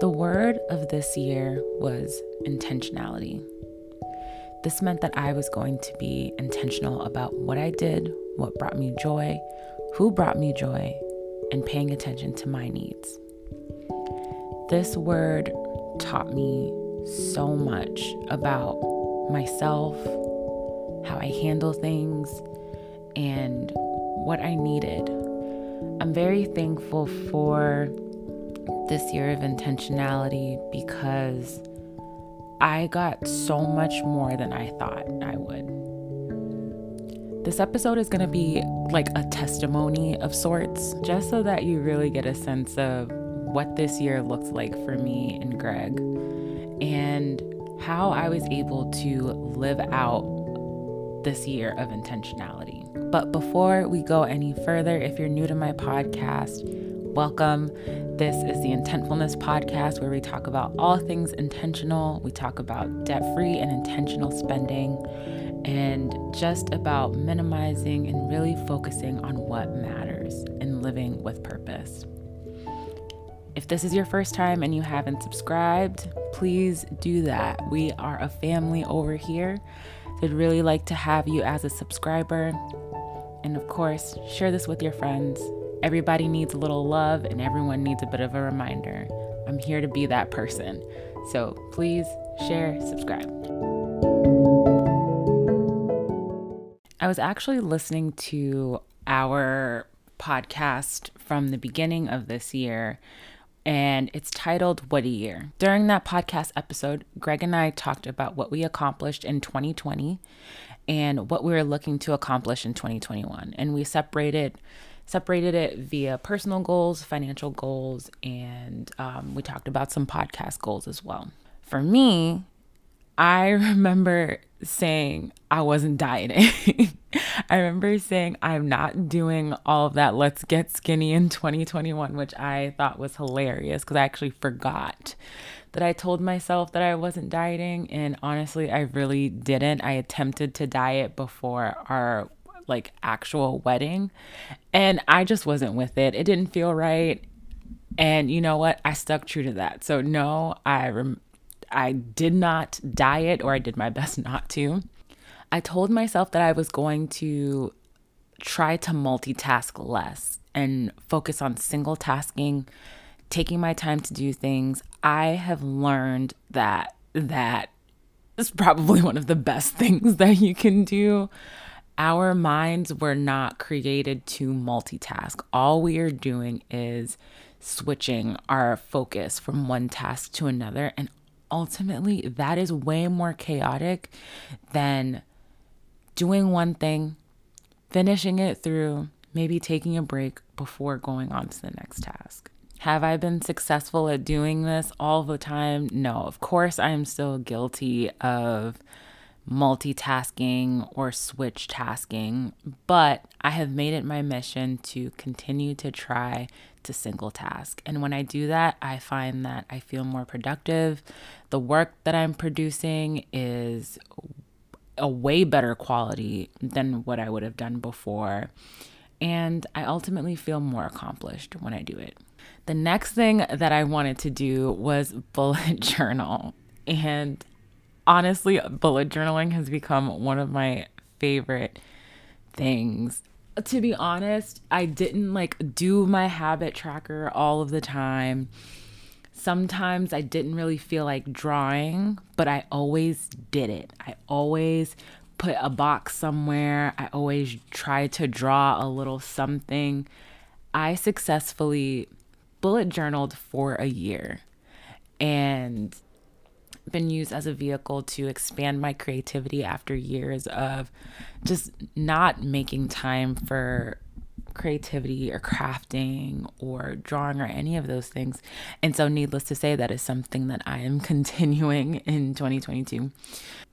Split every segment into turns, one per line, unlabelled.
The word of this year was intentionality. This meant that I was going to be intentional about what I did, what brought me joy, who brought me joy, and paying attention to my needs. This word taught me so much about myself, how I handle things, and what I needed. I'm very thankful for this year of intentionality because I got so much more than I thought I would. This episode is going to be like a testimony of sorts, just so that you really get a sense of what this year looks like for me and Greg and how I was able to live out this year of intentionality. But before we go any further, if you're new to my podcast, welcome. This is the Intentfulness Podcast where we talk about all things intentional. We talk about debt free and intentional spending and just about minimizing and really focusing on what matters and living with purpose. If this is your first time and you haven't subscribed, please do that. We are a family over here. I'd really like to have you as a subscriber. And of course, share this with your friends. Everybody needs a little love, and everyone needs a bit of a reminder. I'm here to be that person. So please share, subscribe. I was actually listening to our podcast from the beginning of this year, and it's titled What a Year. During that podcast episode, Greg and I talked about what we accomplished in 2020 and what we were looking to accomplish in 2021. And we separated separated it via personal goals, financial goals, and um, we talked about some podcast goals as well. For me, I remember saying I wasn't dieting. I remember saying I'm not doing all of that let's get skinny in 2021, which I thought was hilarious because I actually forgot that I told myself that I wasn't dieting. And honestly, I really didn't. I attempted to diet before our like actual wedding and I just wasn't with it. It didn't feel right. And you know what? I stuck true to that. So no, I rem- I did not diet or I did my best not to. I told myself that I was going to try to multitask less and focus on single tasking, taking my time to do things. I have learned that that is probably one of the best things that you can do. Our minds were not created to multitask. All we are doing is switching our focus from one task to another. And ultimately, that is way more chaotic than doing one thing, finishing it through, maybe taking a break before going on to the next task. Have I been successful at doing this all the time? No, of course, I am still guilty of multitasking or switch tasking, but I have made it my mission to continue to try to single task. And when I do that, I find that I feel more productive. The work that I'm producing is a way better quality than what I would have done before. And I ultimately feel more accomplished when I do it. The next thing that I wanted to do was bullet journal. And honestly, bullet journaling has become one of my favorite things. To be honest, I didn't like do my habit tracker all of the time. Sometimes I didn't really feel like drawing, but I always did it. I always put a box somewhere. I always tried to draw a little something. I successfully bullet journaled for a year and been used as a vehicle to expand my creativity after years of just not making time for creativity or crafting or drawing or any of those things. And so, needless to say, that is something that I am continuing in 2022.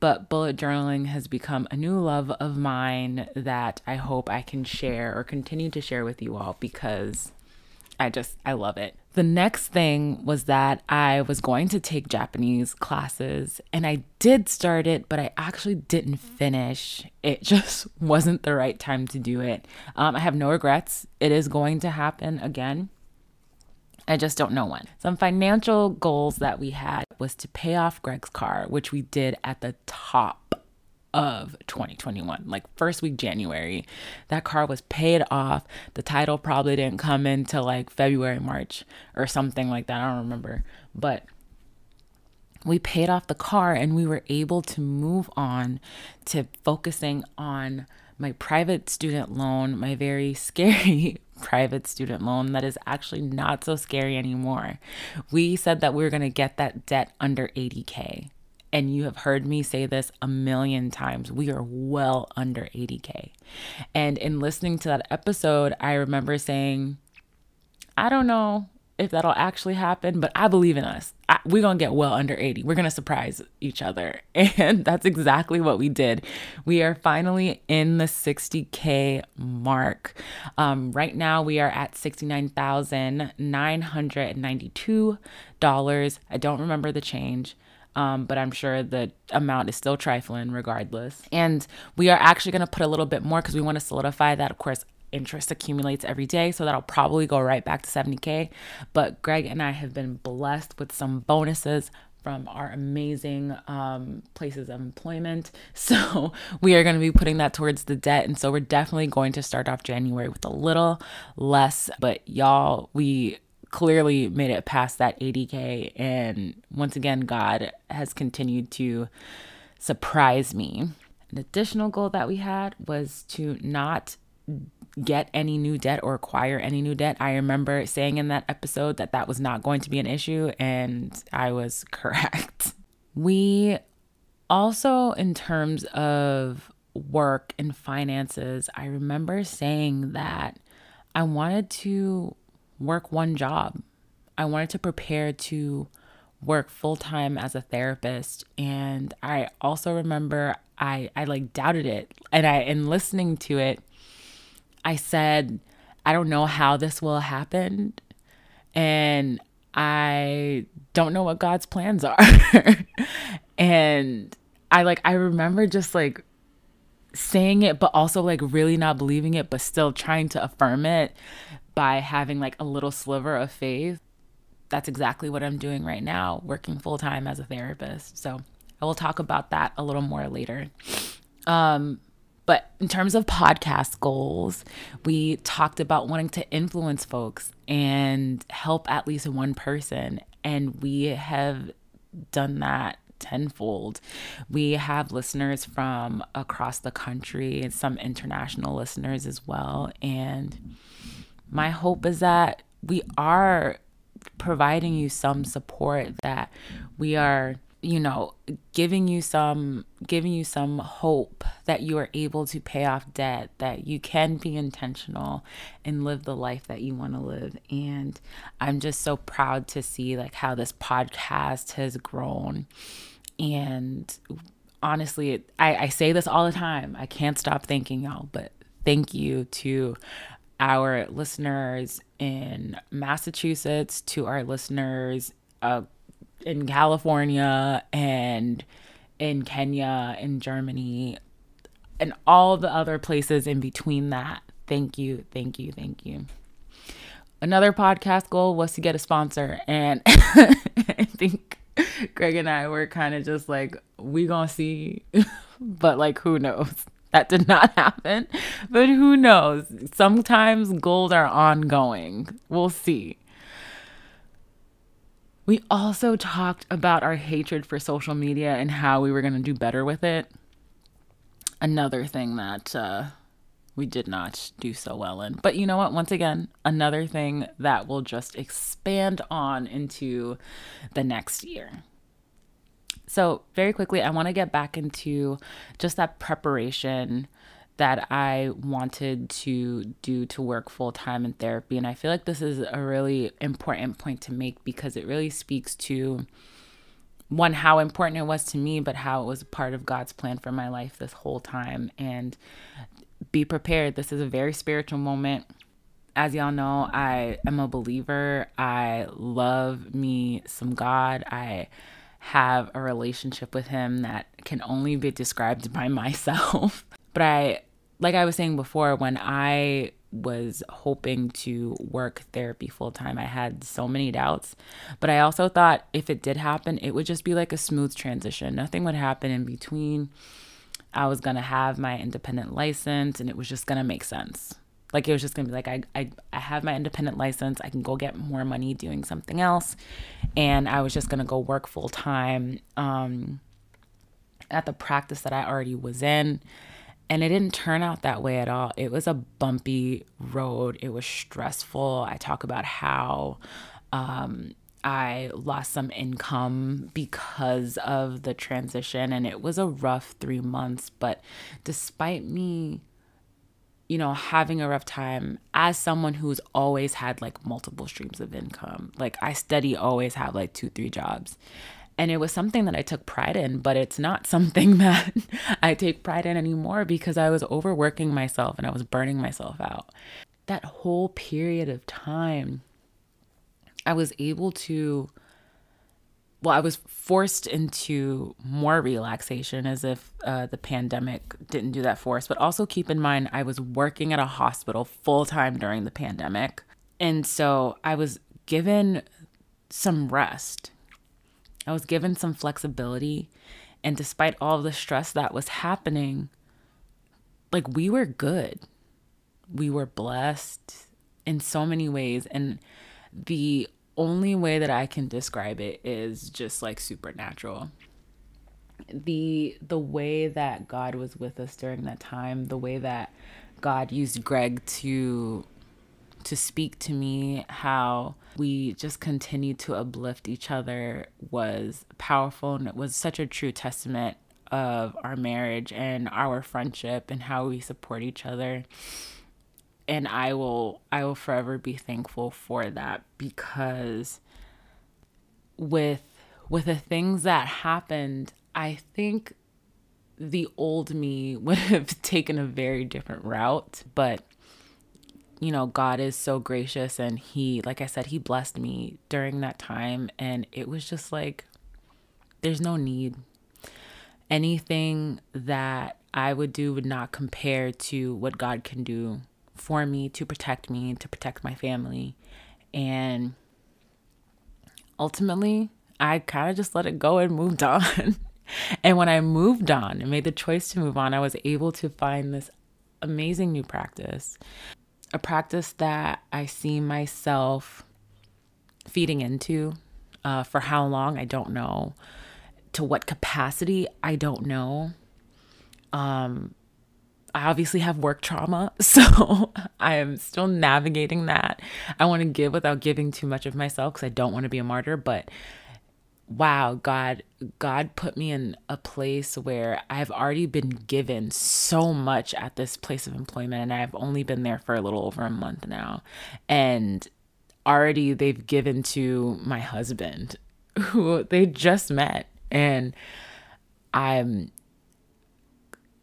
But bullet journaling has become a new love of mine that I hope I can share or continue to share with you all because I just, I love it. The next thing was that I was going to take Japanese classes and I did start it, but I actually didn't finish. It just wasn't the right time to do it. Um, I have no regrets. It is going to happen again. I just don't know when. Some financial goals that we had was to pay off Greg's car, which we did at the top of 2021, like first week January. That car was paid off. The title probably didn't come into like February, March or something like that. I don't remember. But we paid off the car and we were able to move on to focusing on my private student loan, my very scary private student loan that is actually not so scary anymore. We said that we were going to get that debt under 80K. And you have heard me say this a million times. We are well under 80K. And in listening to that episode, I remember saying, I don't know if that'll actually happen, but I believe in us. I, we're going to get well under 80. We're going to surprise each other. And that's exactly what we did. We are finally in the 60K mark. Um, right now, we are at $69,992. I don't remember the change. Um, but I'm sure the amount is still trifling regardless. And we are actually going to put a little bit more because we want to solidify that. Of course, interest accumulates every day. So that'll probably go right back to 70K. But Greg and I have been blessed with some bonuses from our amazing um, places of employment. So we are going to be putting that towards the debt. And so we're definitely going to start off January with a little less. But y'all, we clearly made it past that 80K. And once again, God has continued to surprise me. An additional goal that we had was to not get any new debt or acquire any new debt. I remember saying in that episode that that was not going to be an issue, and I was correct. We also, in terms of work and finances, I remember saying that I wanted to work one job. I wanted to prepare to work full time as a therapist and I also remember I I like doubted it and I in listening to it I said, I don't know how this will happen. And I don't know what God's plans are. and I like, I remember just like saying it, but also like really not believing it, but still trying to affirm it by having like a little sliver of faith. That's exactly what I'm doing right now, working full time as a therapist. So I will talk about that a little more later. Um, but in terms of podcast goals, we talked about wanting to influence folks and help at least one person. And we have done that tenfold. We have listeners from across the country and some international listeners as well. And my hope is that we are providing you some support, that we are you know giving you some giving you some hope that you are able to pay off debt that you can be intentional and live the life that you want to live. And i'm just so proud to see like how this podcast has grown. And honestly it, I, I say this all the time. I can't stop thanking y'all but thank you to our listeners in massachusetts to our listeners uh, in California and in Kenya and Germany and all the other places in between that. Thank you, thank you, thank you. Another podcast goal was to get a sponsor, and I think Greg and I were kind of just like, we gonna see, but like, who knows? That did not happen, but who knows? Sometimes goals are ongoing. We'll see. We also talked about our hatred for social media and how we were going to do better with it. Another thing that uh, we did not do so well in. But you know what? Once again, another thing that will just expand on into the next year. So, very quickly, I want to get back into just that preparation that I wanted to do to work full time in therapy. And I feel like this is a really important point to make because it really speaks to one, how important it was to me, but how it was part of God's plan for my life this whole time. And be prepared. This is a very spiritual moment. As y'all know, I am a believer. I love me some God. I have a relationship with Him that can only be described by myself. But I, like I was saying before, when I was hoping to work therapy full time. I had so many doubts, but I also thought if it did happen, it would just be like a smooth transition. Nothing would happen in between. I was going to have my independent license and it was just going to make sense. Like it was just to be like I, I I have my independent license. I can go get more money doing something else and I was just to go work full time um at the practice that I already was in and it didn't turn out that way at all. It was a bumpy road. It was stressful. I talk about how um, I lost some income because of the transition, and it was a rough three months. But despite me, you know, having a rough time, as someone who's always had like multiple streams of income, like I steady always have like two, three jobs. And it was something that I took pride in, but it's not something that I take pride in anymore because I was overworking myself and I was burning myself out. That whole period of time, I was able to, well, I was forced into more relaxation as if uh, the pandemic didn't do that for us. But also keep in mind, I was working at a hospital full time during the pandemic. And so I was given some rest I was given some flexibility. And despite all the stress that was happening, like we were good. We were blessed in so many ways. And the only way that I can describe it is just like supernatural. The the way that God was with us during that time, the way that God used Greg to to speak to me how we just continued to uplift each other was powerful and it was such a true testament of our marriage and our friendship and how we support each other and I will I will forever be thankful for that because with with the things that happened I think the old me would have taken a very different route but you know, God is so gracious and he like I said, he blessed me during that time and it was just like there's no need. Anything that I would do would not compare to what God can do for me to protect me, to protect my family. And ultimately, I kind of just let it go and moved on. and when I moved on and made the choice to move on, I was able to find this amazing new practice a practice that I see myself feeding into. Uh, for how long, I don't know. To what capacity, I don't know. Um, I obviously have work trauma, so I am still navigating that. I want to give without giving too much of myself because I don't want to be a martyr, but wow, God, God put me in a place where I've already been given so much at this place of employment, and I've only been there for a little over a month now. And already they've given to my husband, who they just met. And I'm,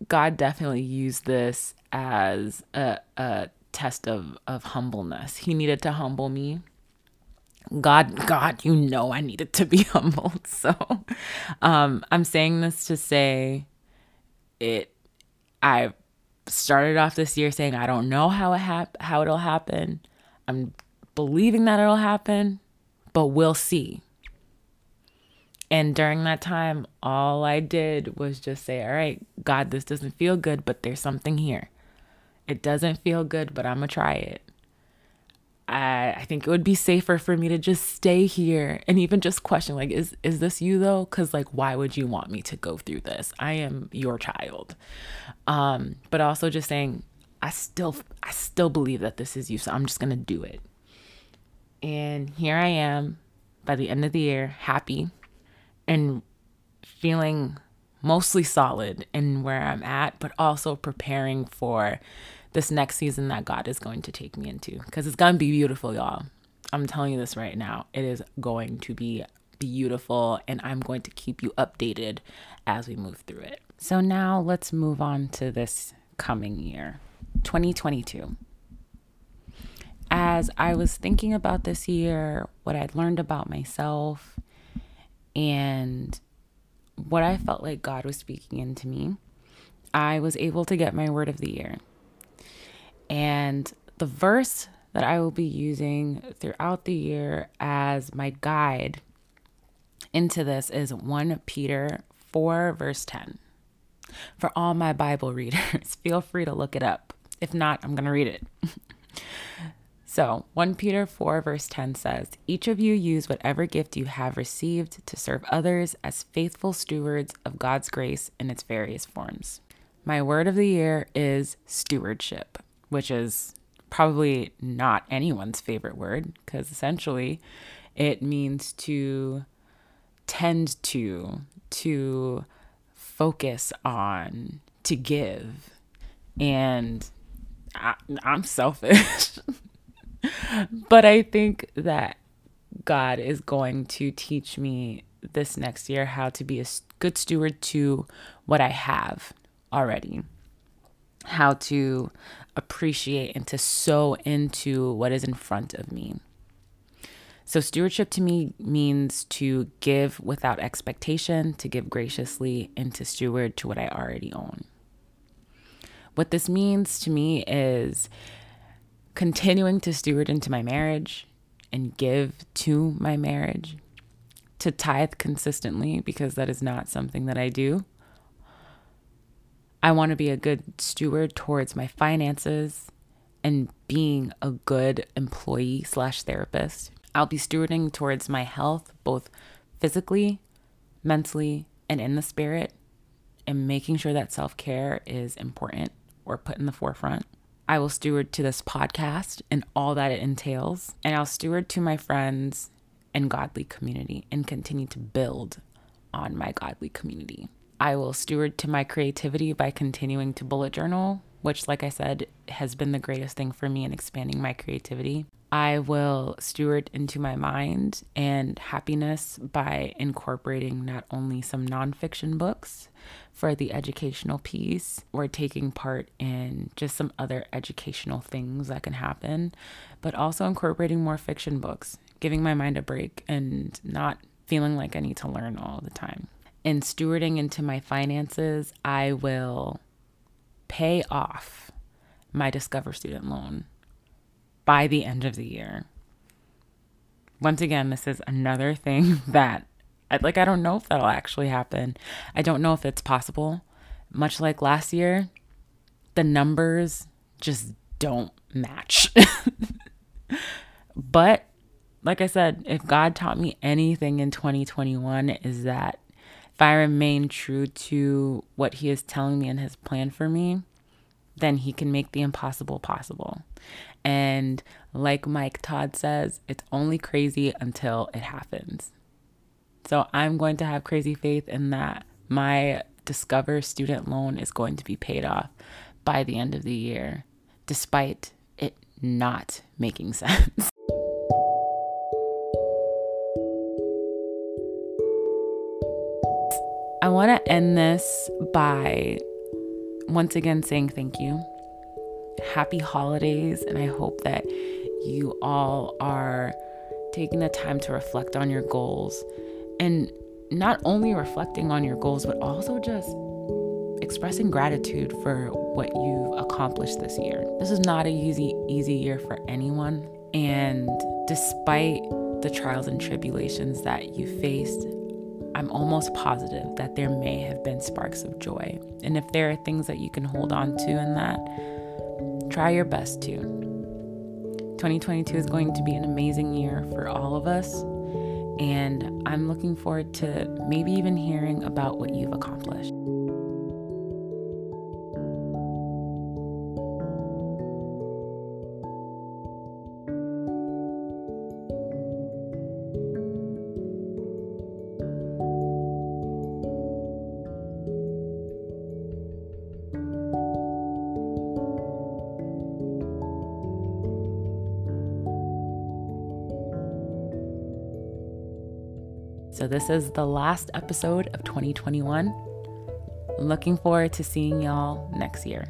God definitely used this as a, a test of, of humbleness. He needed to humble me God, God, you know I needed to be humbled. So um, I'm saying this to say it I started off this year saying I don't know how it hap- how it'll happen. I'm believing that it'll happen, but we'll see. And during that time, all I did was just say, All right, God, this doesn't feel good, but there's something here. It doesn't feel good, but I'm going to try it. I, I think it would be safer for me to just stay here and even just question like is is this you though? Cuz like why would you want me to go through this? I am your child. Um but also just saying I still I still believe that this is you so I'm just going to do it. And here I am by the end of the year happy and feeling mostly solid in where I'm at but also preparing for this next season that God is going to take me into because it's going to be beautiful, y'all. I'm telling you this right now. It is going to be beautiful, and I'm going to keep you updated as we move through it. So, now let's move on to this coming year, 2022. As I was thinking about this year, what I'd learned about myself, and what I felt like God was speaking into me, I was able to get my word of the year. And The verse that I will be using throughout the year as my guide into this is 1 Peter 4, verse 10. For all my Bible readers, feel free to look it up. If not, I'm going to read it. So, 1 Peter 4, verse 10 says, Each of you use whatever gift you have received to serve others as faithful stewards of God's grace in its various forms. My word of the year is stewardship, which is probably not anyone's favorite word because essentially it means to tend to, to focus on, to give. And I, am selfish. but I think that God is going to teach me this next year how to be a good steward to what I have already, how to appreciate and to sow into what is in front of me. So, stewardship to me means to give without expectation, to give graciously, and to steward to what I already own. What this means to me is continuing to steward into my marriage and give to my marriage, to tithe consistently, because that is not something that I do. I want to be a good steward towards my finances and being a good employee slash therapist. I'll be stewarding towards my health, both physically, mentally, and in the spirit, and making sure that self care is important or put in the forefront. I will steward to this podcast and all that it entails, and I'll steward to my friends and godly community and continue to build on my godly community. I will steward to my creativity by continuing to bullet journal, which, like I said, has been the greatest thing for me in expanding my creativity. I will steward into my mind and happiness by incorporating not only some nonfiction books for the educational piece or taking part in just some other educational things that can happen, but also incorporating more fiction books, giving my mind a break and not feeling like I need to learn all the time. In stewarding into my finances, I will pay off my Discover student loan by the end of the year. Once again, this is another thing that like I don't know if that'll actually happen. I don't know if it's possible. Much like last year, the numbers just don't match. but like I said, if God taught me anything in 2021 is that if I remain true to what he is telling me and his plan for me, then he can make the impossible possible. And like Mike Todd says, it's only crazy until it happens. So I'm going to have crazy faith in that my Discover student loan is going to be paid off by the end of the year, despite it not making sense. I want to end this by once again saying thank you. Happy holidays, and I hope that you all are taking the time to reflect on your goals and not only reflecting on your goals, but also just expressing gratitude for what you've accomplished this year. This is not a easy easy year for anyone, and despite the trials and tribulations that you faced, I'm almost positive that there may have been sparks of joy. And if there are things that you can hold on to in that, try your best to. 2022 is going to be an amazing year for all of us. And I'm looking forward to maybe even hearing about what you've accomplished. So, this is the last episode of 2021. I'm Looking forward to seeing y'all next year.